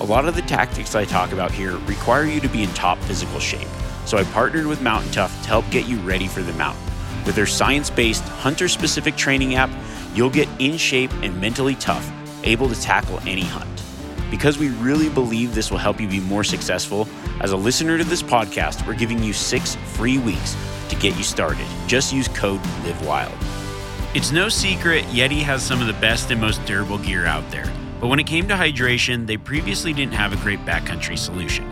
A lot of the tactics I talk about here require you to be in top physical shape, so I partnered with Mountain Tough to help get you ready for the mountain. With their science based, hunter specific training app, you'll get in shape and mentally tough, able to tackle any hunt. Because we really believe this will help you be more successful, as a listener to this podcast, we're giving you six free weeks to get you started. Just use code LIVEWILD. It's no secret Yeti has some of the best and most durable gear out there. But when it came to hydration, they previously didn't have a great backcountry solution.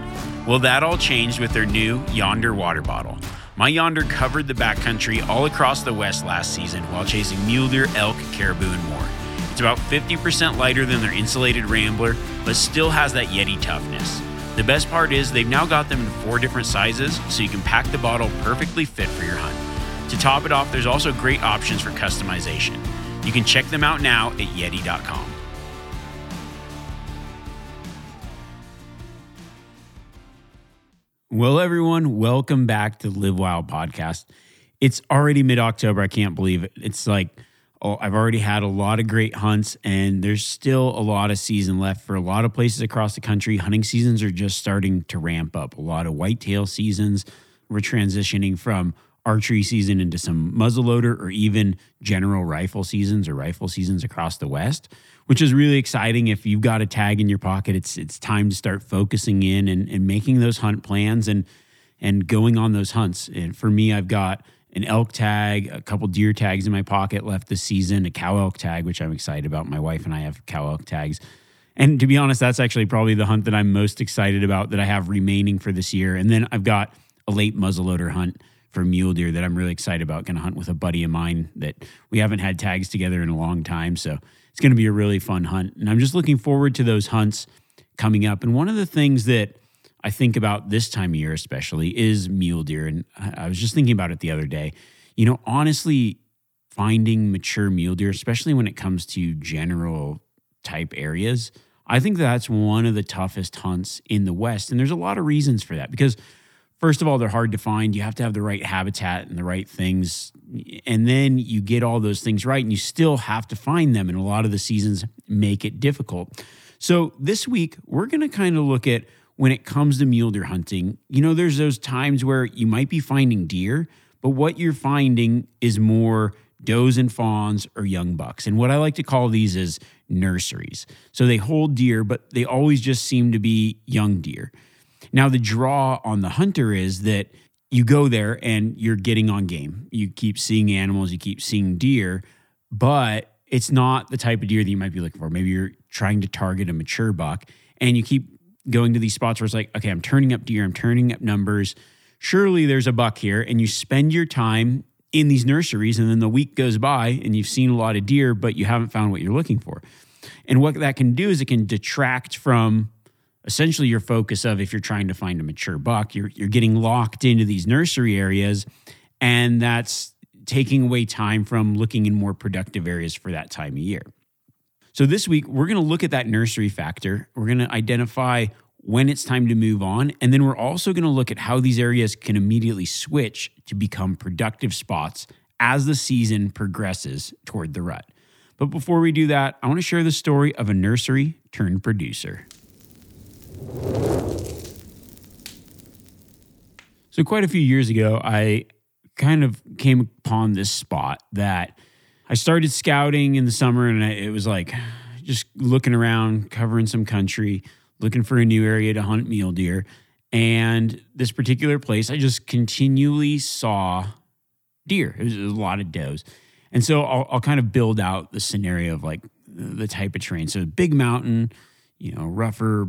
Well, that all changed with their new Yonder water bottle. My Yonder covered the backcountry all across the West last season while chasing mule deer, elk, caribou, and more. It's about 50% lighter than their insulated Rambler, but still has that Yeti toughness. The best part is they've now got them in four different sizes, so you can pack the bottle perfectly fit for your hunt. To top it off, there's also great options for customization. You can check them out now at Yeti.com. Well, everyone, welcome back to Live Wild podcast. It's already mid October. I can't believe it. It's like, oh, I've already had a lot of great hunts, and there's still a lot of season left for a lot of places across the country. Hunting seasons are just starting to ramp up. A lot of whitetail seasons. We're transitioning from archery season into some muzzleloader or even general rifle seasons or rifle seasons across the West which is really exciting. If you've got a tag in your pocket, it's it's time to start focusing in and, and making those hunt plans and and going on those hunts. And for me, I've got an elk tag, a couple deer tags in my pocket left this season, a cow elk tag, which I'm excited about. My wife and I have cow elk tags. And to be honest, that's actually probably the hunt that I'm most excited about that I have remaining for this year. And then I've got a late muzzleloader hunt for mule deer that I'm really excited about. Going to hunt with a buddy of mine that we haven't had tags together in a long time. So it's going to be a really fun hunt. And I'm just looking forward to those hunts coming up. And one of the things that I think about this time of year, especially, is mule deer. And I was just thinking about it the other day. You know, honestly, finding mature mule deer, especially when it comes to general type areas, I think that's one of the toughest hunts in the West. And there's a lot of reasons for that because first of all, they're hard to find. You have to have the right habitat and the right things. And then you get all those things right, and you still have to find them. And a lot of the seasons make it difficult. So this week, we're going to kind of look at when it comes to mule deer hunting. You know, there's those times where you might be finding deer, but what you're finding is more does and fawns or young bucks. And what I like to call these is nurseries. So they hold deer, but they always just seem to be young deer. Now, the draw on the hunter is that you go there and you're getting on game. You keep seeing animals, you keep seeing deer, but it's not the type of deer that you might be looking for. Maybe you're trying to target a mature buck and you keep going to these spots where it's like, okay, I'm turning up deer, I'm turning up numbers. Surely there's a buck here. And you spend your time in these nurseries, and then the week goes by and you've seen a lot of deer, but you haven't found what you're looking for. And what that can do is it can detract from essentially your focus of if you're trying to find a mature buck, you're you're getting locked into these nursery areas, and that's taking away time from looking in more productive areas for that time of year. So this week we're going to look at that nursery factor. We're going to identify when it's time to move on, and then we're also going to look at how these areas can immediately switch to become productive spots as the season progresses toward the rut. But before we do that, I want to share the story of a nursery turned producer. So, quite a few years ago, I kind of came upon this spot that I started scouting in the summer, and it was like just looking around, covering some country, looking for a new area to hunt mule deer. And this particular place, I just continually saw deer. It was, a lot of does. And so I'll, I'll kind of build out the scenario of like the type of terrain. So big mountain, you know, rougher,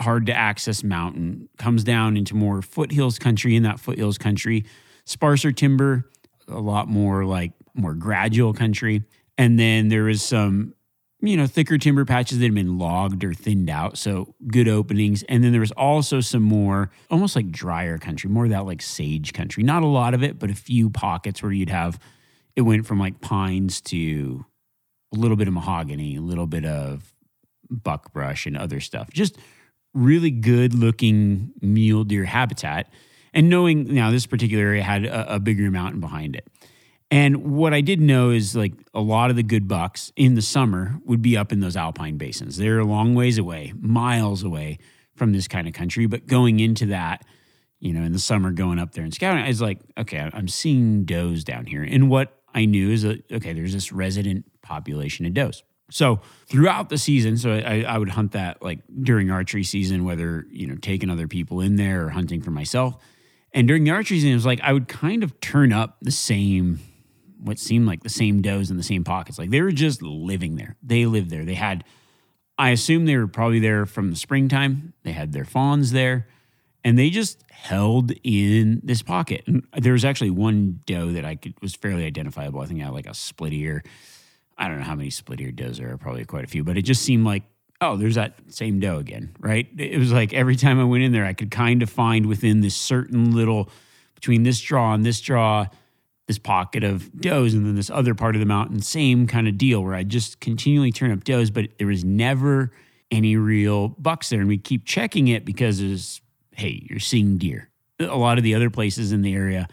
hard to access mountain comes down into more foothills country. In that foothills country, sparser timber, a lot more like more gradual country. And then there is some you know, thicker timber patches that had been logged or thinned out. So good openings. And then there was also some more, almost like drier country, more that like sage country. Not a lot of it, but a few pockets where you'd have, it went from like pines to a little bit of mahogany, a little bit of buckbrush and other stuff. Just really good looking mule deer habitat. And knowing now this particular area had a, a bigger mountain behind it. And what I did know is like a lot of the good bucks in the summer would be up in those alpine basins. They're a long ways away, miles away from this kind of country. But going into that, you know, in the summer, going up there and scouting, I was like, okay, I'm seeing does down here. And what I knew is that, okay, there's this resident population of does. So throughout the season, so I, I would hunt that like during archery season, whether, you know, taking other people in there or hunting for myself. And during the archery season, it was like I would kind of turn up the same what seemed like the same does in the same pockets. Like they were just living there. They lived there. They had, I assume they were probably there from the springtime. They had their fawns there and they just held in this pocket. And there was actually one doe that I could was fairly identifiable. I think I had like a split ear. I don't know how many split ear does there are, probably quite a few, but it just seemed like, oh, there's that same doe again, right? It was like every time I went in there, I could kind of find within this certain little between this draw and this draw this pocket of does and then this other part of the mountain same kind of deal where i just continually turn up does but there was never any real bucks there. And we keep checking it because it's hey you're seeing deer. A lot of the other places in the area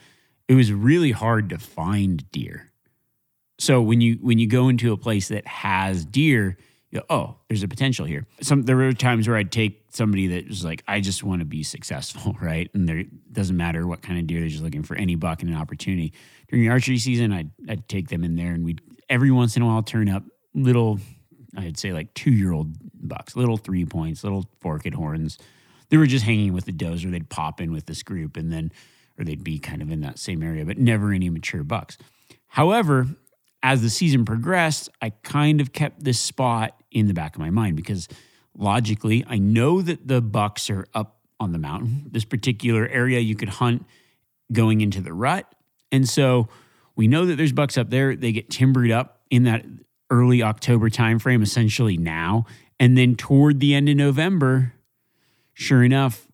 it was really hard to find deer so when you when you go into a place that has deer you go, oh, there's a potential here. Some there were times where I'd take somebody that was like, I just want to be successful, right? And there doesn't matter what kind of deer they're just looking for any buck and an opportunity. During the archery season, I'd I'd take them in there and we'd every once in a while turn up little, I'd say like two year old bucks, little three points, little forked horns. They were just hanging with the does or they'd pop in with this group and then or they'd be kind of in that same area, but never any mature bucks. However, as the season progressed, I kind of kept this spot in the back of my mind because logically, I know that the bucks are up on the mountain. This particular area you could hunt going into the rut. And so we know that there's bucks up there. They get timbered up in that early October timeframe, essentially now. And then toward the end of November, sure enough,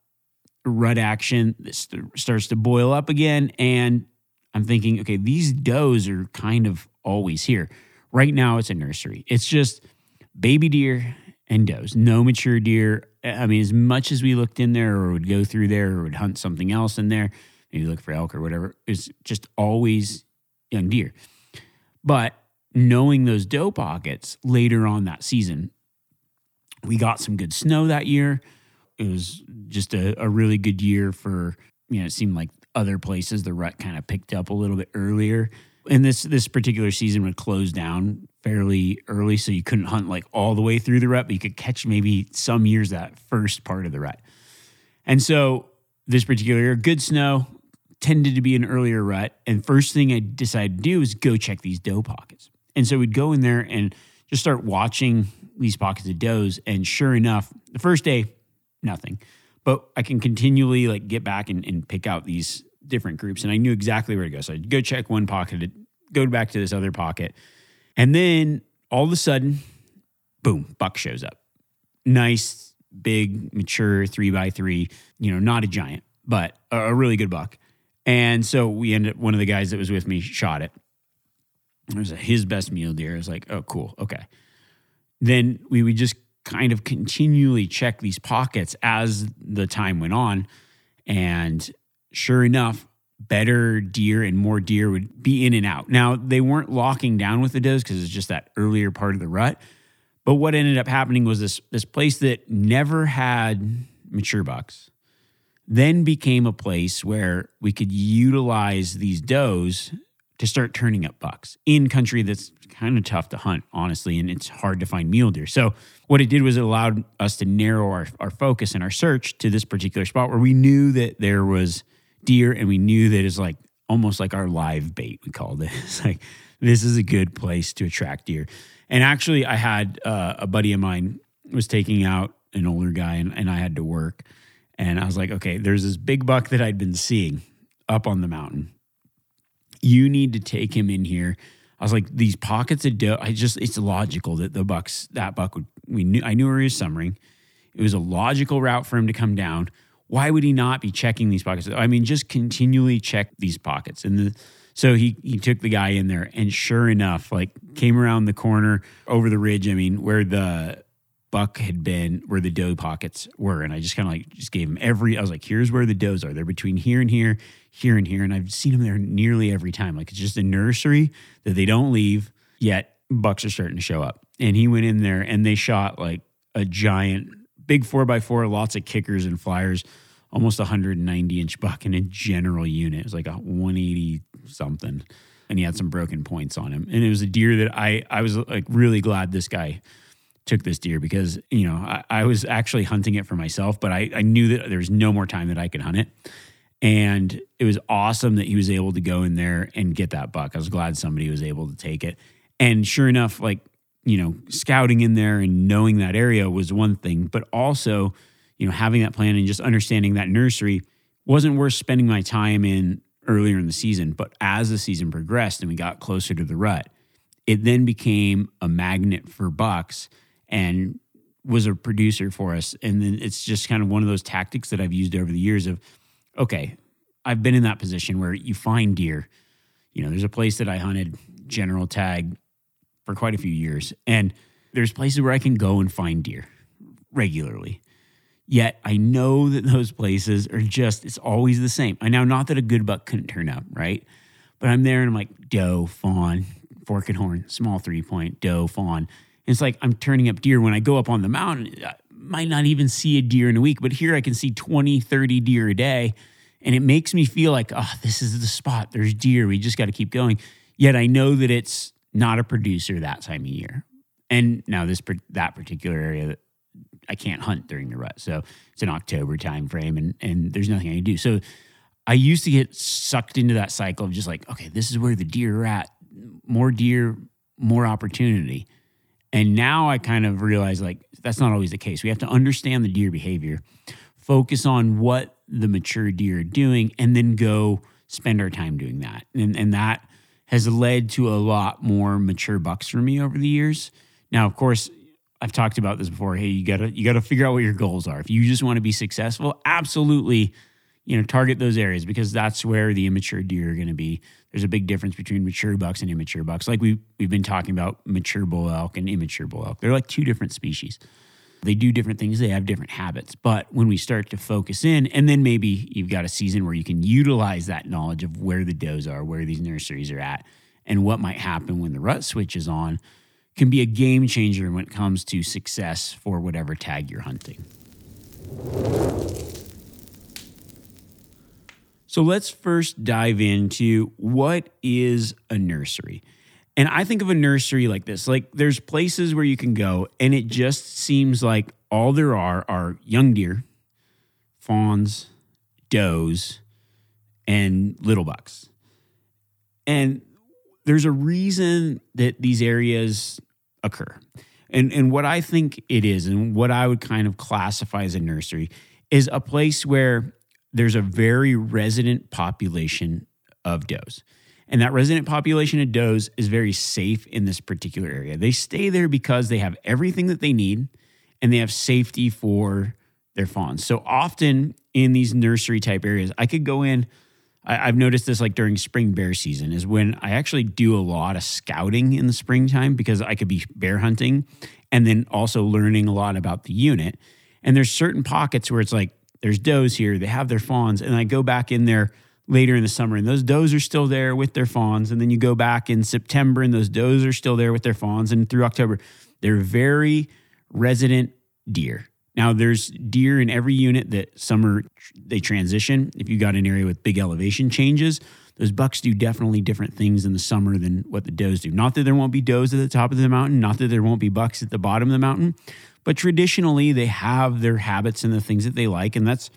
rut action starts to boil up again. And I'm thinking, okay, these does are kind of always here. Right now, it's a nursery. It's just baby deer and does, no mature deer. I mean, as much as we looked in there or would go through there or would hunt something else in there, maybe look for elk or whatever, it's just always young deer. But knowing those doe pockets later on that season, we got some good snow that year. It was just a, a really good year for, you know, it seemed like other places the rut kind of picked up a little bit earlier and this this particular season would close down fairly early, so you couldn't hunt like all the way through the rut, but you could catch maybe some years that first part of the rut. And so this particular year, good snow tended to be an earlier rut. And first thing I decided to do was go check these doe pockets. And so we'd go in there and just start watching these pockets of does. And sure enough, the first day, nothing. But I can continually like get back and, and pick out these different groups and I knew exactly where to go. So I'd go check one pocket, go back to this other pocket. And then all of a sudden, boom, buck shows up. Nice, big, mature three by three, you know, not a giant, but a, really good buck. And so we ended up, one of the guys that was with me shot it. It was his best mule deer. I was like, oh, cool. Okay. Then we would just kind of continually check these pockets as the time went on. And sure enough, better deer and more deer would be in and out. Now, they weren't locking down with the does because it's just that earlier part of the rut. But what ended up happening was this this place that never had mature bucks then became a place where we could utilize these does to start turning up bucks in country that's kind of tough to hunt, honestly, and it's hard to find mule deer. So what it did was it allowed us to narrow our, our focus and our search to this particular spot where we knew that there was deer and we knew that it's like almost like our live bait, we called it. Like this is a good place to attract deer. And actually, I had uh, a buddy of mine was taking out an older guy, and, and I had to work. And I was like, okay, there's this big buck that I'd been seeing up on the mountain you need to take him in here. I was like, these pockets of doe. I just, it's logical that the bucks, that buck would, we knew, I knew where he was summering. It was a logical route for him to come down. Why would he not be checking these pockets? I mean, just continually check these pockets. And the, so he he took the guy in there, and sure enough, like came around the corner over the ridge. I mean, where the buck had been, where the doe pockets were, and I just kind of like just gave him every. I was like, here's where the does are. They're between here and here here and here. And I've seen them there nearly every time. Like it's just a nursery that they don't leave, yet bucks are starting to show up. And he went in there and they shot like a giant, big four by four, lots of kickers and flyers, almost 190 inch buck in a general unit. It was like a 180 something. And he had some broken points on him. And it was a deer that I, I was like really glad this guy took this deer because, you know, I, I was actually hunting it for myself, but I, I knew that there was no more time that I could hunt it. And it was awesome that he was able to go in there and get that buck. I was glad somebody was able to take it. And sure enough, like, you know, scouting in there and knowing that area was one thing, but also, you know, having that plan and just understanding that nursery wasn't worth spending my time in earlier in the season. But as the season progressed and we got closer to the rut, it then became a magnet for bucks and was a producer for us. And then it's just kind of one of those tactics that I've used over the years of okay, I've been in that position where you find deer. You know, there's a place that I hunted general tag for quite a few years, and there's places where I can go and find deer regularly. Yet I know that those places are just, it's always the same. I know not that a good buck couldn't turn up, right? But I'm there and I'm like, doe, fawn, fork and horn, small three point, doe, fawn. And it's like I'm turning up deer when I go up on the mountain I might not even see a deer in a week, but here I can see 20, 30 deer a day. And it makes me feel like, oh, this is the spot. There's deer. We just got to keep going. Yet I know that it's not a producer that time of year. And now this that particular area I can't hunt during the rut. So it's an October time frame and and there's nothing I can do. So I used to get sucked into that cycle of just like, okay, this is where the deer are at. More deer, more opportunity. And now I kind of realize like that's not always the case. We have to understand the deer behavior, focus on what the mature deer are doing, and then go spend our time doing that. And, and that has led to a lot more mature bucks for me over the years. Now, of course, I've talked about this before. Hey, you gotta you gotta figure out what your goals are. If you just want to be successful, absolutely, you know, target those areas because that's where the immature deer are going to be there's a big difference between mature bucks and immature bucks. Like we we've been talking about mature bull elk and immature bull elk. They're like two different species. They do different things, they have different habits. But when we start to focus in, and then maybe you've got a season where you can utilize that knowledge of where the does are, where these nurseries are at, and what might happen when the rut switches on, can be a game changer when it comes to success for whatever tag you're hunting. So let's first dive into what is a nursery. And I think of a nursery like this like there's places where you can go, and it just seems like all there are are young deer, fawns, does, and little bucks. And there's a reason that these areas occur. And, and what I think it is, and what I would kind of classify as a nursery, is a place where there's a very resident population of does. And that resident population of does is very safe in this particular area. They stay there because they have everything that they need and they have safety for their fawns. So often in these nursery type areas, I could go in. I, have noticed this like during spring bear season is when I actually do a lot of scouting in the springtime because I could be bear hunting and then also learning a lot about the unit. And there's certain pockets where it's like there's does here. They have their fawns. And I go back in there later in the summer and those does are still there with their fawns. And then you go back in September and those does are still there with their fawns. And through October, they're very resident deer. Now there's deer in every unit that summer they transition. If you got an area with big elevation changes, those bucks do definitely different things in the summer than what the does do. Not that there won't be does at the top of the mountain, not that there won't be bucks at the bottom of the mountain, but traditionally they have their habits and the things that they like, and that's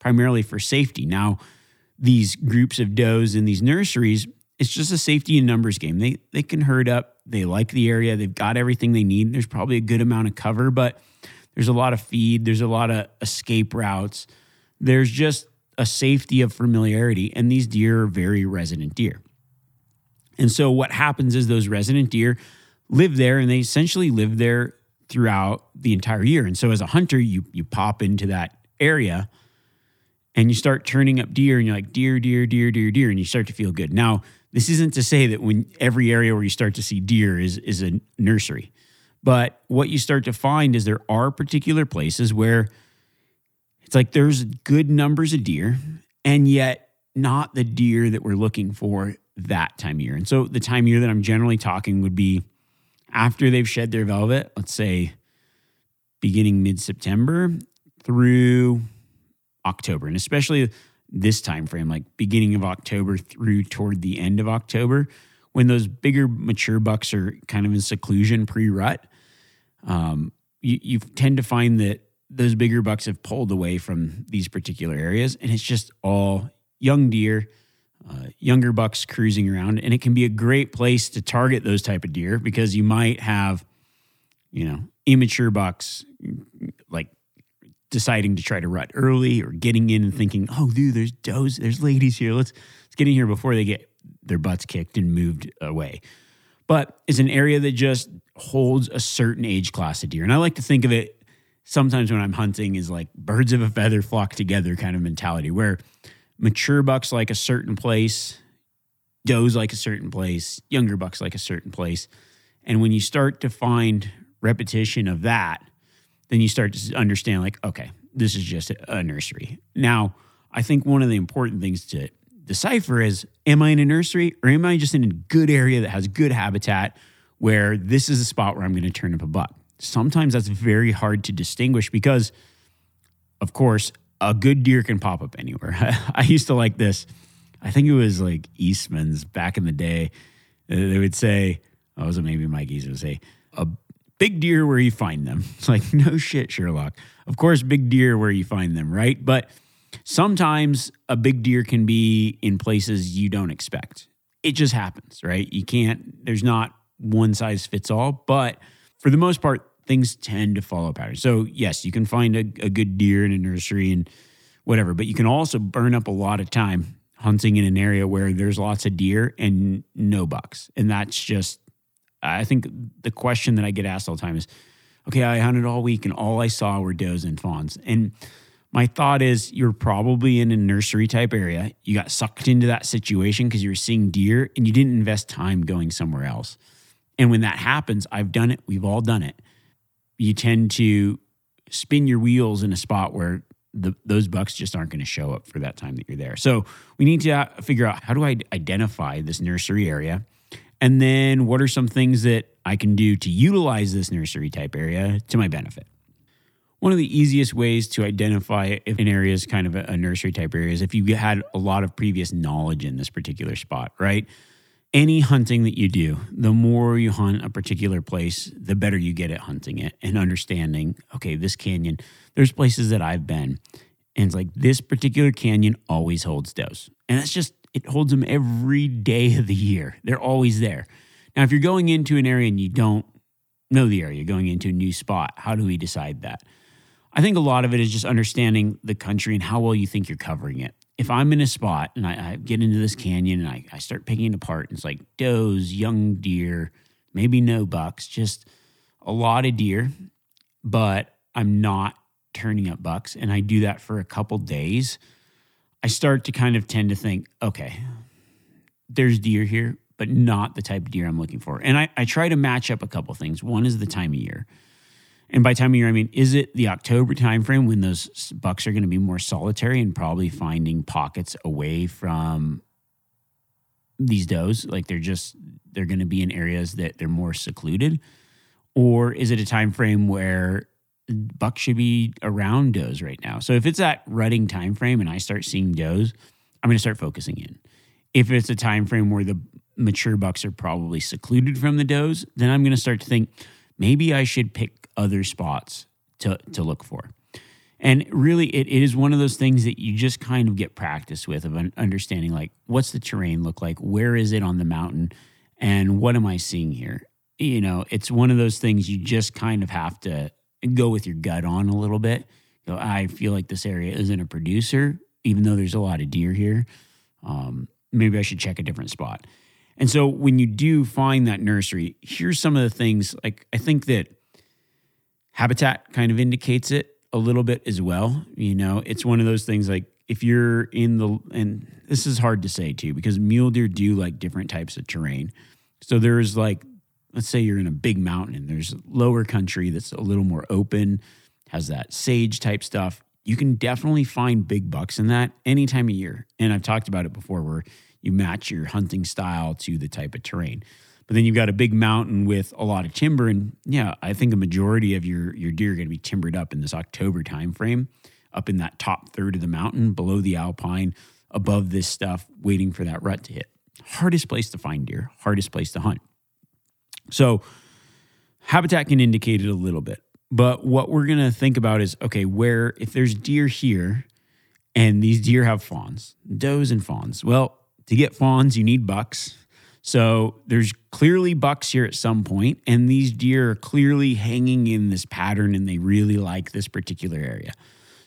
primarily for safety. Now, these groups of does in these nurseries, it's just a safety and numbers game. They they can herd up, they like the area, they've got everything they need. There's probably a good amount of cover, but there's a lot of feed, there's a lot of escape routes. There's just a safety of familiarity, and these deer are very resident deer. And so what happens is those resident deer live there and they essentially live there throughout the entire year. And so as a hunter, you you pop into that area and you start turning up deer and you're like deer, deer, deer, deer, deer, and you start to feel good. Now, this isn't to say that when every area where you start to see deer is is a nursery. But what you start to find is there are particular places where it's like there's good numbers of deer, and yet not the deer that we're looking for that time of year. And so the time of year that I'm generally talking would be after they've shed their velvet, let's say beginning mid September through October, and especially this time frame, like beginning of October through toward the end of October, when those bigger mature bucks are kind of in seclusion pre rut. Um, you, you tend to find that those bigger bucks have pulled away from these particular areas, and it's just all young deer, uh, younger bucks cruising around, and it can be a great place to target those type of deer because you might have, you know, immature bucks deciding to try to rut early or getting in and thinking, oh, dude, there's does, there's ladies here. Let's let's get in here before they get their butts kicked and moved away. But it's an area that just holds a certain age class of deer, and I like to think of it sometimes when I'm hunting is like birds of a feather flock together kind of mentality where mature bucks like a certain place, does like a certain place, younger bucks like a certain place. And when you start to find repetition of that, then you start to understand like, okay, this is just a nursery. Now, I think one of the important things to decipher is am I in a nursery or am I just in a good area that has good habitat where this is a spot where I'm going to turn up a buck? sometimes that's very hard to distinguish because, of course, a good deer can pop up anywhere. I used to like this. I think it was like Eastman's back in the day. They would say, oh, was it maybe Mike Eastman would say, a big deer where you find them. It's like, no shit, Sherlock. Of course, big deer where you find them, right? But sometimes a big deer can be in places you don't expect. It just happens, right? You can't, there's not one size fits all, but for the most part, things tend to follow patterns. So, yes, you can find a, a good deer in a nursery and whatever, but you can also burn up a lot of time hunting in an area where there's lots of deer and no bucks. And that's just, I think the question that I get asked all the time is, okay, I hunted all week and all I saw were does and fawns. And my thought is you're probably in a nursery type area. You got sucked into that situation because you were seeing deer and you didn't invest time going somewhere else. And when that happens, I've done it. We've all done it you tend to spin your wheels in a spot where the, those bucks just aren't going to show up for that time that you're there. So we need to figure out how do I identify this nursery area? And then what are some things that I can do to utilize this nursery type area to my benefit? One of the easiest ways to identify if an area is kind of a, nursery type area is if you had a lot of previous knowledge in this particular spot, right? any hunting that you do, the more you hunt a particular place, the better you get at hunting it and understanding, okay, this canyon, there's places that I've been. And it's like this particular canyon always holds does. And that's just, it holds them every day of the year. They're always there. Now, if you're going into an area and you don't know the area, going into a new spot, how do we decide that? I think a lot of it is just understanding the country and how well you think you're covering it if I'm in a spot and I, I get into this canyon and I, I start picking it apart, and it's like does, young deer, maybe no bucks, just a lot of deer, but I'm not turning up bucks. And I do that for a couple days. I start to kind of tend to think, okay, there's deer here, but not the type of deer I'm looking for. And I, I try to match up a couple things. One is the time of year. And by time of year, I mean, is it the October timeframe when those bucks are going to be more solitary and probably finding pockets away from these does? Like they're just they're going to be in areas that they're more secluded, or is it a time frame where bucks should be around does right now? So if it's that rutting time frame and I start seeing does, I'm going to start focusing in. if it's a time frame where the mature bucks are probably secluded from the does, then I'm going to start to think maybe I should pick other spots to to look for. And really, it, it is one of those things that you just kind of get practice with of understanding like what's the terrain look like, where is it on the mountain, and what am I seeing here? You know, it's one of those things you just kind of have to go with your gut on a little bit. Go, I feel like this area isn't a producer, even though there's a lot of deer here. Um, maybe I should check a different spot. And so when you do find that nursery, here's some of the things like I think that habitat kind of indicates it a little bit as well. You know, it's one of those things like if you're in the, and this is hard to say too, because mule deer do like different types of terrain. So there's like, let's say you're in a big mountain and there's lower country that's a little more open, has that sage type stuff. You can definitely find big bucks in that any time of year. And I've talked about it before where you match your hunting style to the type of terrain. But then you've got a big mountain with a lot of timber, and yeah, I think a majority of your your deer are going to be timbered up in this October timeframe, up in that top third of the mountain, below the alpine, above this stuff, waiting for that rut to hit. Hardest place to find deer, hardest place to hunt. So habitat can indicate it a little bit. But what we're going to think about is okay, where if there's deer here and these deer have fawns, does and fawns. Well, to get fawns, you need bucks. So there's clearly bucks here at some point, and these deer are clearly hanging in this pattern and they really like this particular area.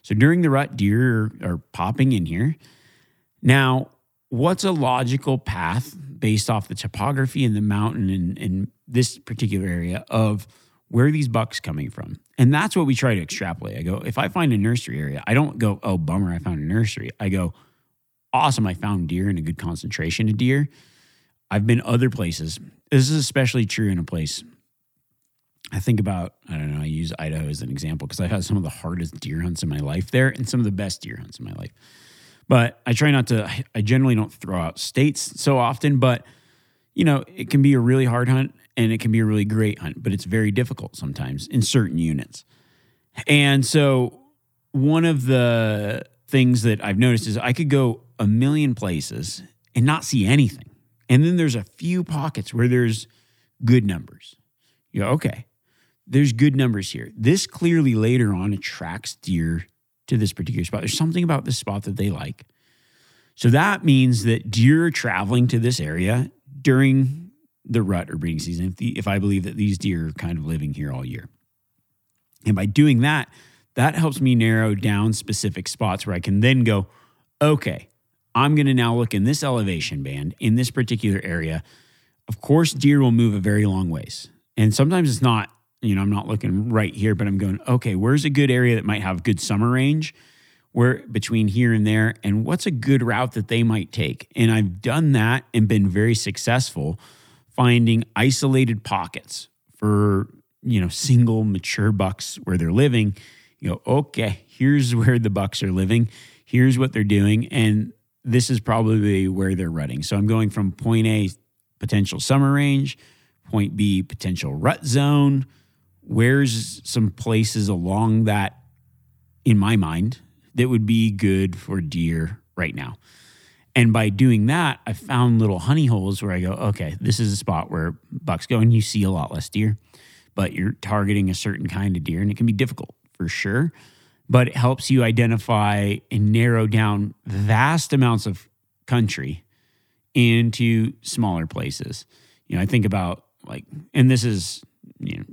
So during the rut, deer are, popping in here. Now, what's a logical path based off the topography and the mountain and, in this particular area of where are these bucks coming from? And that's what we try to extrapolate. I go, if I find a nursery area, I don't go, oh, bummer, I found a nursery. I go, awesome, I found deer in a good concentration of deer. I've been other places. This is especially true in a place. I think about, I don't know, I use Idaho as an example because I've had some of the hardest deer hunts in my life there and some of the best deer hunts in my life. But I try not to, I generally don't throw out states so often, but you know, it can be a really hard hunt and it can be a really great hunt, but it's very difficult sometimes in certain units. And so, one of the things that I've noticed is I could go a million places and not see anything. And then there's a few pockets where there's good numbers. You go, okay, there's good numbers here. This clearly later on attracts deer to this particular spot. There's something about this spot that they like. So that means that deer are traveling to this area during the rut or breeding season, if, the, if I believe that these deer are kind of living here all year. And by doing that, that helps me narrow down specific spots where I can then go, okay, I'm going to now look in this elevation band in this particular area. Of course, deer will move a very long ways. And sometimes it's not, you know, I'm not looking right here, but I'm going, okay, where's a good area that might have good summer range? Where between here and there, and what's a good route that they might take? And I've done that and been very successful finding isolated pockets for, you know, single mature bucks where they're living. You go, okay, here's where the bucks are living. Here's what they're doing. And this is probably where they're rutting. So I'm going from point A, potential summer range, point B, potential rut zone. Where's some places along that, in my mind, that would be good for deer right now? And by doing that, I found little honey holes where I go, okay, this is a spot where bucks go, and you see a lot less deer, but you're targeting a certain kind of deer, and it can be difficult for sure but it helps you identify and narrow down vast amounts of country into smaller places. You know, I think about like, and this is, you know,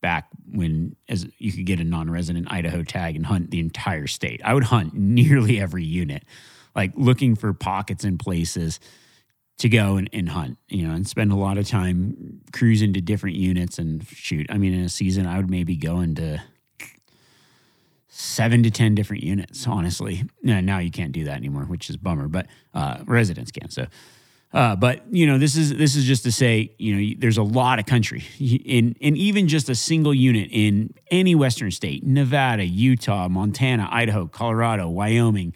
back when as you could get a non-resident Idaho tag and hunt the entire state. I would hunt nearly every unit, like looking for pockets and places to go and, and hunt, you know, and spend a lot of time cruising to different units and shoot. I mean, in a season, I would maybe go into seven to 10 different units, honestly. Now, now you can't do that anymore, which is bummer, but uh, residents can. So, uh, but you know, this is this is just to say, you know, there's a lot of country in, in even just a single unit in any Western state, Nevada, Utah, Montana, Idaho, Colorado, Wyoming,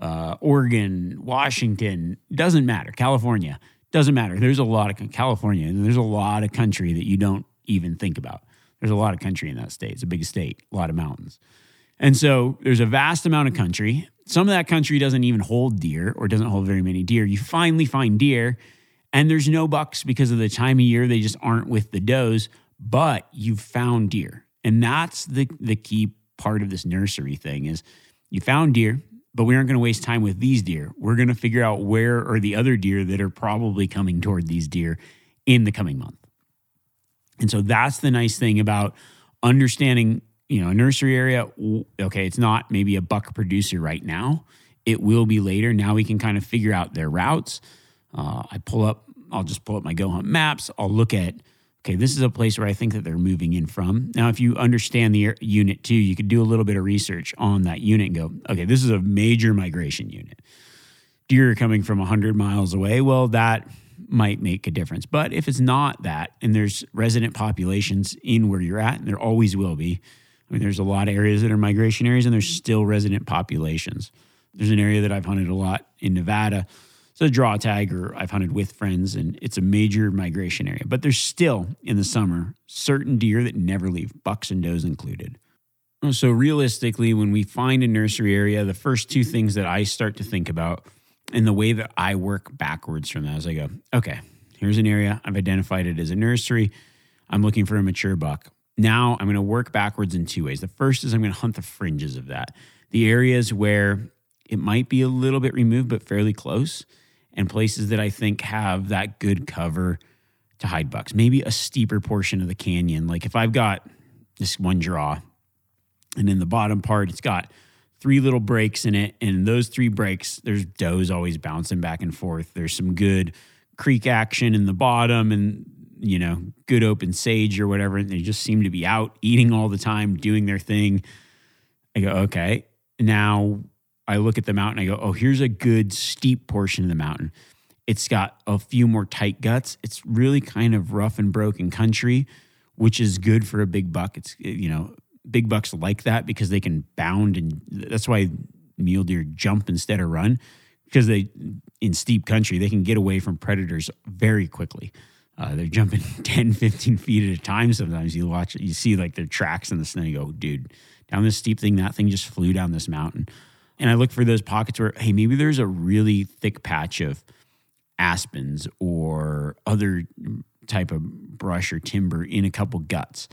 uh, Oregon, Washington, doesn't matter. California, doesn't matter. There's a lot of California, and there's a lot of country that you don't even think about. There's a lot of country in that state. It's a big state, a lot of mountains. And so there's a vast amount of country. Some of that country doesn't even hold deer or doesn't hold very many deer. You finally find deer, and there's no bucks because of the time of year. They just aren't with the does, but you've found deer. And that's the, the key part of this nursery thing is you found deer, but we aren't going to waste time with these deer. We're going to figure out where are the other deer that are probably coming toward these deer in the coming month. And so that's the nice thing about understanding, you know, a nursery area. Okay, it's not maybe a buck producer right now. It will be later. Now we can kind of figure out their routes. Uh, I pull up, I'll just pull up my Go Hunt maps. I'll look at, okay, this is a place where I think that they're moving in from. Now, if you understand the unit too, you could do a little bit of research on that unit and go, okay, this is a major migration unit. Deer are coming from 100 miles away. Well, that might make a difference. But if it's not that, and there's resident populations in where you're at, and there always will be. I mean, there's a lot of areas that are migration areas, and there's still resident populations. There's an area that I've hunted a lot in Nevada. It's a draw tag, or I've hunted with friends, and it's a major migration area. But there's still in the summer certain deer that never leave, bucks and does included. Oh, so, realistically, when we find a nursery area, the first two mm-hmm. things that I start to think about and the way that I work backwards from that is I go, okay, here's an area. I've identified it as a nursery. I'm looking for a mature buck. Now I'm going to work backwards in two ways. The first is I'm going to hunt the fringes of that, the areas where it might be a little bit removed, but fairly close, and places that I think have that good cover to hide bucks. Maybe a steeper portion of the canyon. Like if I've got this one draw, and in the bottom part, it's got three little breaks in it. And those three breaks, there's does always bouncing back and forth. There's some good creek action in the bottom and, you know, good open sage or whatever. And they just seem to be out eating all the time, doing their thing. I go, okay. Now I look at the mountain, I go, oh, here's a good steep portion of the mountain. It's got a few more tight guts. It's really kind of rough and broken country, which is good for a big buck. It's, you know, big bucks like that because they can bound and that's why mule deer jump instead of run because they in steep country they can get away from predators very quickly uh, they're jumping 10 15 feet at a time sometimes you watch it. you see like their tracks in the snow you go dude down this steep thing that thing just flew down this mountain and i look for those pockets where hey maybe there's a really thick patch of aspens or other type of brush or timber in a couple guts.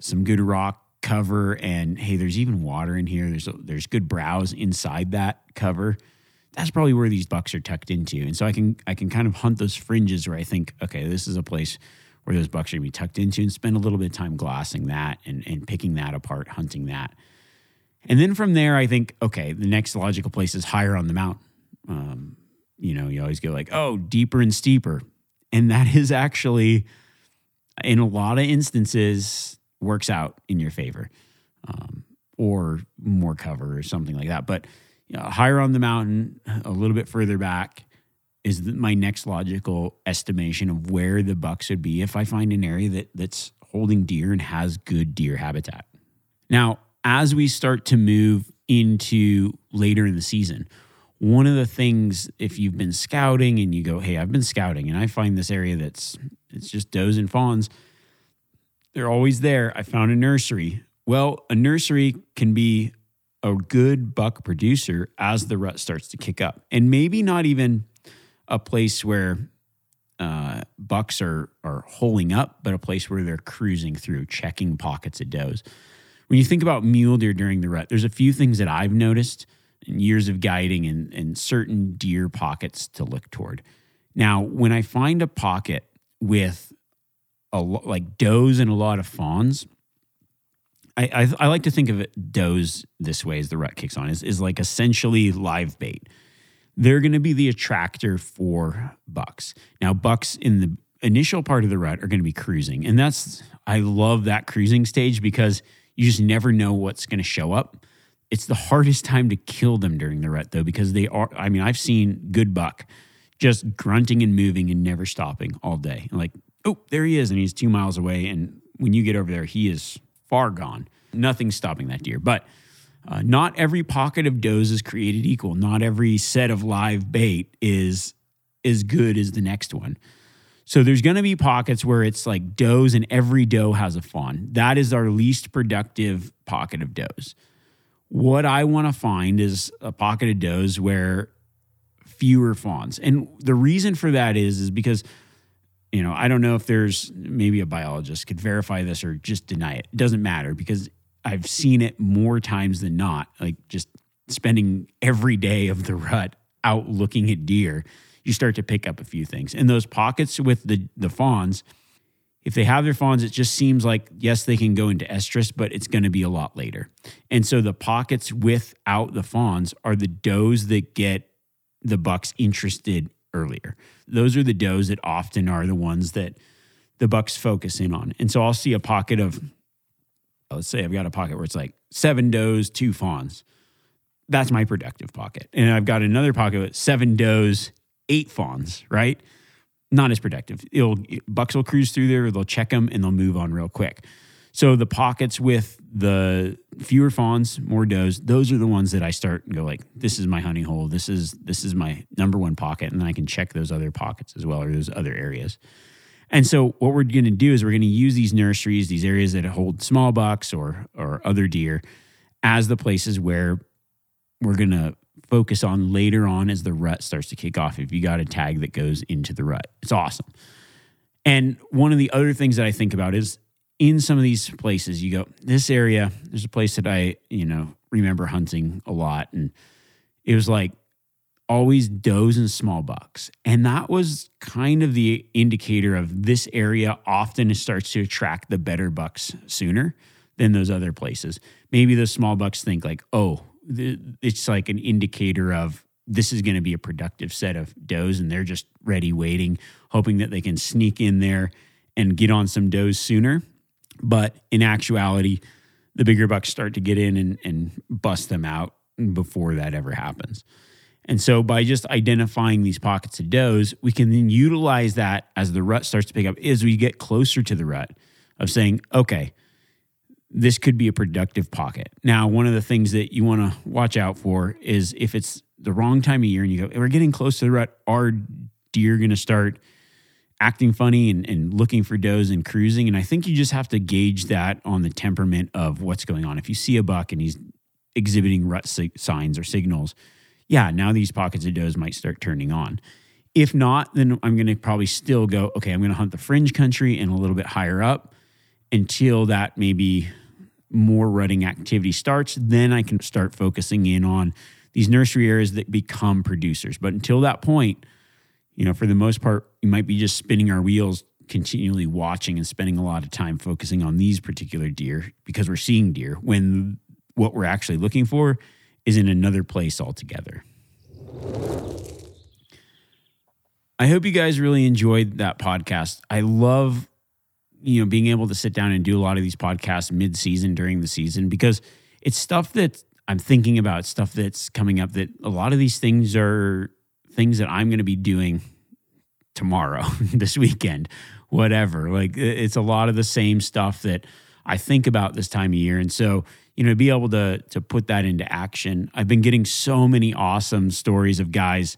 Some good rock cover and hey there's even water in here. There's there's good browse inside that cover. That's probably where these bucks are tucked into. And so i can i can kind of hunt those fringes where i think okay this is a place where those bucks are to be tucked into and spend a little bit of time glassing that and, and picking that apart hunting that and then from there i think okay the next logical place is higher on the mountain um, you know you always go like oh deeper and steeper and that is actually in a lot of instances works out in your favor, um, or more cover or something like that. But you know, higher on the mountain, a little bit further back, is my next logical estimation of where the bucks would be if I find an area that that's holding deer and has good deer habitat. Now, as we start to move into later in the season, one of the things if you've been scouting and you go, "Hey, I've been scouting and I find this area that's it's just does and fawns," They're always there. I found a nursery. Well, a nursery can be a good buck producer as the rut starts to kick up. And maybe not even a place where uh, bucks are are holing up, but a place where they're cruising through, checking pockets of does. When you think about mule deer during the rut, there's a few things that I've noticed in years of guiding and, and certain deer pockets to look toward. Now, when I find a pocket with a lot like does and a lot of fawns. I, I, I like to think of it does this way as the rut kicks on is is like essentially live bait. They're going to be the attractor for bucks. Now bucks in the initial part of the rut are going to be cruising, and that's I love that cruising stage because you just never know what's going to show up. It's the hardest time to kill them during the rut though because they are. I mean, I've seen good buck just grunting and moving and never stopping all day. Like oh, there he is, and he's two miles away. And when you get over there, he is far gone. Nothing's stopping that deer. But uh, not every pocket of does is created equal. Not every set of live bait is as good as the next one. So there's going to be pockets where it's like does, and every doe has a fawn. That is our least productive pocket of does. What I want to find is a pocket of does where fewer fawns. And the reason for that is is because you know, I don't know if there's maybe a biologist could verify this or just deny it. It doesn't matter because I've seen it more times than not, like just spending every day of the rut out looking at deer, you start to pick up a few things. And those pockets with the the fawns, if they have their fawns, it just seems like yes, they can go into estrus, but it's going to be a lot later. And so the pockets without the fawns are the does that get the bucks interested earlier. Those are the does that often are the ones that the bucks focus in on. And so I'll see a pocket of let's say I've got a pocket where it's like seven does, two fawns that's my productive pocket. And I've got another pocket with seven does, eight fawns, right? Not as productive. It'll bucks will cruise through there, they'll check them and they'll move on real quick. So the pockets with the fewer fawns, more does, those are the ones that I start and go like, this is my honey hole. This is this is my number one pocket. And then I can check those other pockets as well or those other areas. And so what we're going to do is we're going to use these nurseries, these areas that hold small bucks or or other deer as the places where we're going to focus on later on as the rut starts to kick off. If you got a tag that goes into the rut, it's awesome. And one of the other things that I think about is in some of these places, you go, this area, there's a place that I, you know, remember hunting a lot. And it was like always does and small bucks. And that was kind of the indicator of this area often starts to attract the better bucks sooner than those other places. Maybe those small bucks think like, oh, it's like an indicator of this is going to be a productive set of does and they're just ready waiting hoping that they can sneak in there and get on some does sooner. But in actuality the bigger bucks start to get in and, and bust them out before that ever happens. And so by just identifying these pockets of does we can then utilize that as the rut starts to pick up as we get closer to the rut of saying okay this could be a productive pocket. Now, one of the things that you want to watch out for is if it's the wrong time of year and you go, we're getting close to the rut, are deer going to start acting funny and, and looking for does and cruising? And I think you just have to gauge that on the temperament of what's going on. If you see a buck and he's exhibiting rut signs or signals, yeah, now these pockets of does might start turning on. If not, then I'm going to probably still go, okay, I'm going to hunt the fringe country and a little bit higher up until that maybe more rutting activity starts. Then I can start focusing in on these nursery areas that become producers. But until that point, you know, for the most part, you might be just spinning our wheels, continually watching and spending a lot of time focusing on these particular deer because we're seeing deer when what we're actually looking for is in another place altogether. I hope you guys really enjoyed that podcast. I love you know, being able to sit down and do a lot of these podcasts mid season during the season because it's stuff that I'm thinking about, stuff that's coming up that a lot of these things are things that I'm going to be doing tomorrow, this weekend, whatever. Like it's a lot of the same stuff that I think about this time of year. And so, you know, to be able to to put that into action. I've been getting so many awesome stories of guys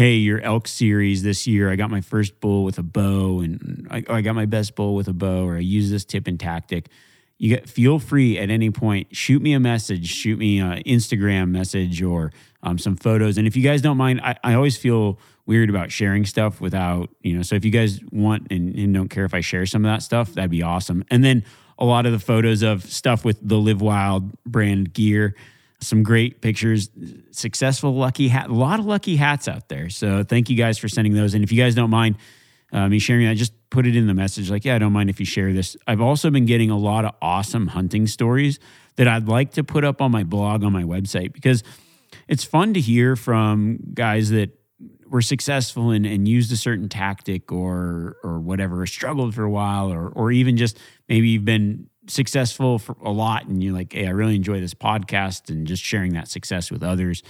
hey, your elk series this year, I got my first bull with a bow, and I, I got my best bull with a bow, or I use this tip and tactic. You get feel free at any point. Shoot me a message, shoot me an Instagram message, or um, some photos. And if you guys don't mind, I, I always feel weird about sharing stuff without you know. So if you guys want and, and don't care if I share some of that stuff, that'd be awesome. And then a lot of the photos of stuff with the Live Wild brand gear some great pictures, successful lucky hat, a lot of lucky hats out there. So thank you guys for sending those. And if you guys don't mind uh, me sharing that, just put it in the message. Like, yeah, I don't mind if you share this. I've also been getting a lot of awesome hunting stories that I'd like to put up on my blog on my website because it's fun to hear from guys that were successful and, and used a certain tactic or or whatever, or struggled for a while, or or even just maybe you've been successful for a lot and you're like, hey, I really enjoy this podcast and just sharing that success with others.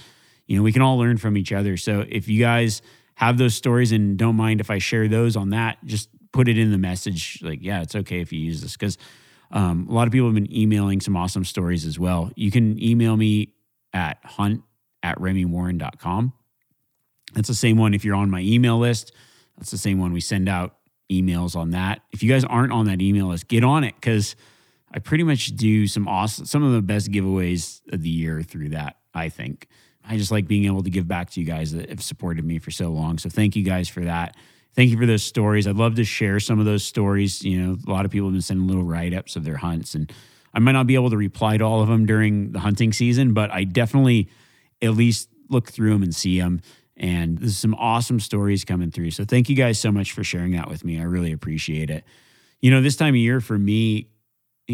You know, we can all learn from each other. So if you guys have those stories and don't mind if I share those on that, just put it in the message. Like, yeah, it's okay if you use this because um, a lot of people have been emailing some awesome stories as well. You can email me at hunt at remiwarren.com. That's the same one if you're on my email list. That's the same one we send out emails on that. If you guys aren't on that email list, get on it because I pretty much do some awesome, some of the best giveaways of the year through that. I think I just like being able to give back to you guys that have supported me for so long. So thank you guys for that. Thank you for those stories. I'd love to share some of those stories. You know, a lot of people have been sending little write ups of their hunts, and I might not be able to reply to all of them during the hunting season, but I definitely at least look through them and see them. And there's some awesome stories coming through. So thank you guys so much for sharing that with me. I really appreciate it. You know, this time of year for me,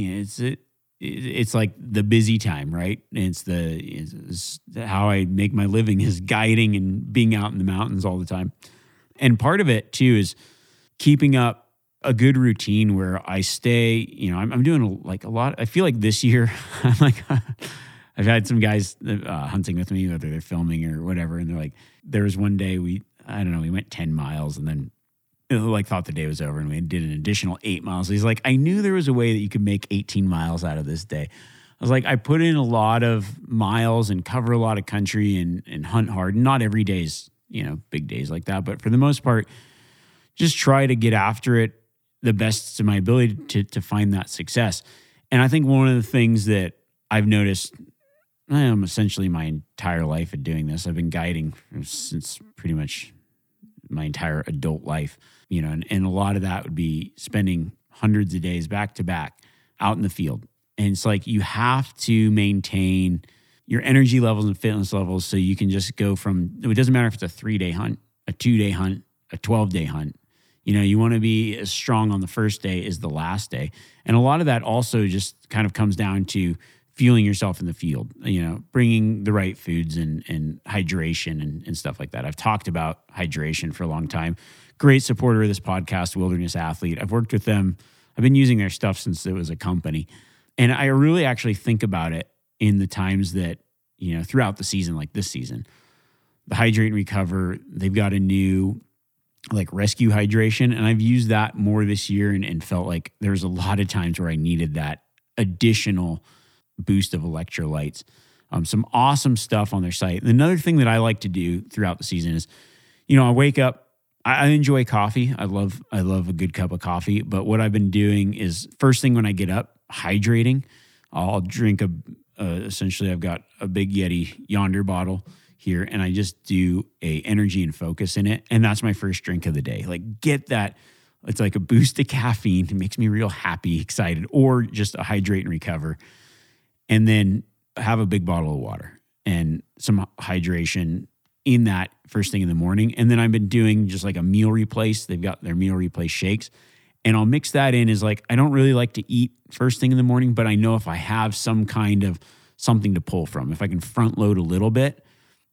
it's it, it's like the busy time, right? It's the it's how I make my living is guiding and being out in the mountains all the time. And part of it too is keeping up a good routine where I stay, you know, I'm, I'm doing a, like a lot. I feel like this year, I'm like, I've had some guys uh, hunting with me, whether they're filming or whatever. And they're like, there was one day we, I don't know, we went 10 miles and then like thought the day was over and we did an additional eight miles. He's like, I knew there was a way that you could make 18 miles out of this day. I was like, I put in a lot of miles and cover a lot of country and, and hunt hard. Not every day's, you know, big days like that, but for the most part, just try to get after it the best to my ability to, to find that success. And I think one of the things that I've noticed, I am essentially my entire life at doing this. I've been guiding since pretty much my entire adult life, you know, and, and a lot of that would be spending hundreds of days back to back out in the field. And it's like you have to maintain your energy levels and fitness levels so you can just go from it doesn't matter if it's a three day hunt, a two day hunt, a 12 day hunt. You know, you want to be as strong on the first day as the last day. And a lot of that also just kind of comes down to fueling yourself in the field, you know, bringing the right foods and, and hydration and, and stuff like that. I've talked about hydration for a long time. Great supporter of this podcast, Wilderness Athlete. I've worked with them. I've been using their stuff since it was a company. And I really actually think about it in the times that, you know, throughout the season, like this season, the hydrate and recover, they've got a new like rescue hydration. And I've used that more this year and, and felt like there's a lot of times where I needed that additional boost of electrolytes. Um, some awesome stuff on their site. And another thing that I like to do throughout the season is, you know, I wake up. I, enjoy coffee. I love I love a good cup of coffee. But what I've been doing is first thing when I get up, hydrating. I'll drink a uh, essentially I've got a big Yeti yonder bottle here, and I just do a energy and focus in it, and that's my first drink of the day. Like get that. It's like a boost of caffeine. It makes me real happy, excited, or just a hydrate and recover and then have a big bottle of water and some hydration in that first thing in the morning. And then I've been doing just like a meal replace. They've got their meal replace shakes. And I'll mix that in as like, I don't really like to eat first thing in the morning, but I know if I have some kind of something to pull from, if I can front load a little bit,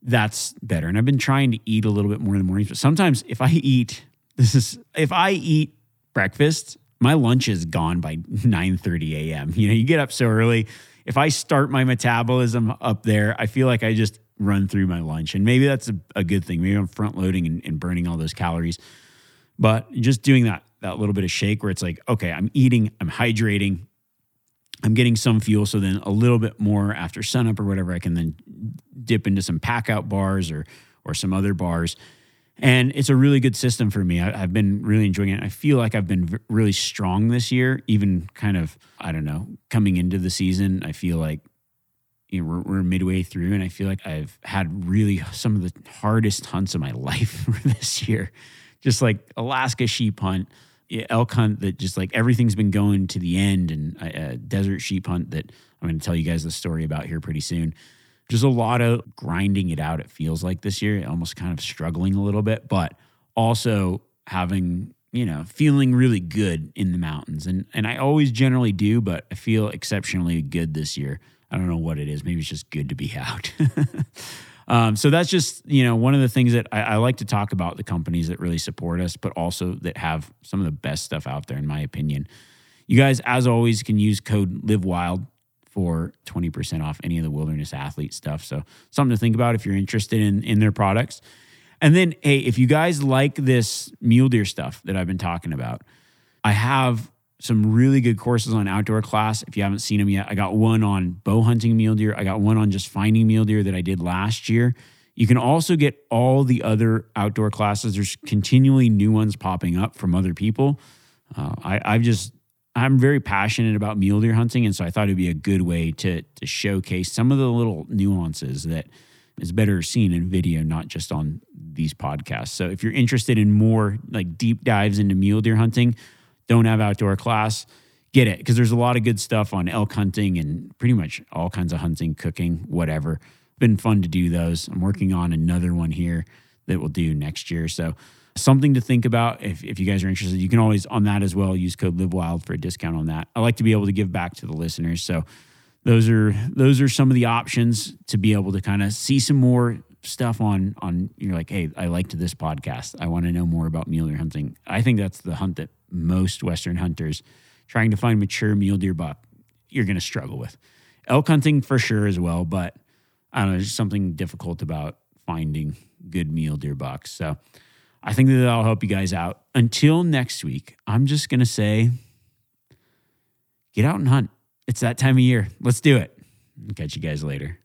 that's better. And I've been trying to eat a little bit more in the mornings, but sometimes if I eat, this is, if I eat breakfast, my lunch is gone by 9 30 a.m. You know, you get up so early if I start my metabolism up there, I feel like I just run through my lunch. And maybe that's a, a good thing. Maybe I'm front loading and, and, burning all those calories. But just doing that, that little bit of shake where it's like, okay, I'm eating, I'm hydrating, I'm getting some fuel. So then a little bit more after sunup or whatever, I can then dip into some pack out bars or or some other bars and it's a really good system for me. I, have been really enjoying it. I feel like I've been v- really strong this year, even kind of, I don't know, coming into the season. I feel like you know, we're, we're midway through, and I feel like I've had really some of the hardest hunts of my life this year. Just like Alaska sheep hunt, elk hunt that just like everything's been going to the end, and a, a desert sheep hunt that I'm going to tell you guys the story about here pretty soon just a lot of grinding it out, it feels like this year, almost kind of struggling a little bit, but also having, you know, feeling really good in the mountains. And and I always generally do, but I feel exceptionally good this year. I don't know what it is. Maybe it's just good to be out. um, so that's just, you know, one of the things that I, I like to talk about the companies that really support us, but also that have some of the best stuff out there, in my opinion. You guys, as always, can use code Live Wild for 20% off any of the wilderness athlete stuff. So something to think about if you're interested in in their products. And then hey, if you guys like this mule deer stuff that I've been talking about, I have some really good courses on outdoor class. If you haven't seen them yet, I got one on bow hunting mule deer. I got one on just finding mule deer that I did last year. You can also get all the other outdoor classes. There's continually new ones popping up from other people. Uh, I, I've just I'm very passionate about mule deer hunting, and so I thought it'd be a good way to to showcase some of the little nuances that is better seen in video, not just on these podcasts. So if you're interested in more like deep dives into mule deer hunting, don't have outdoor class, get it because there's a lot of good stuff on elk hunting and pretty much all kinds of hunting, cooking, whatever. Been fun to do those. I'm working on another one here that we'll do next year. So something to think about if, if you guys are interested. You can always on that as well use code Live Wild for a discount on that. I like to be able to give back to the listeners. So those are those are some of the options to be able to kind of see some more stuff on on you're like, hey, I liked this podcast. I want to know more about mule deer hunting. I think that's the hunt that most Western hunters trying to find mature mule deer buck, you're gonna struggle with. Elk hunting for sure as well, but I don't know, there's something difficult about finding good mule deer bucks. So I think that that'll help you guys out. Until next week, I'm just going to say get out and hunt. It's that time of year. Let's do it. Catch you guys later.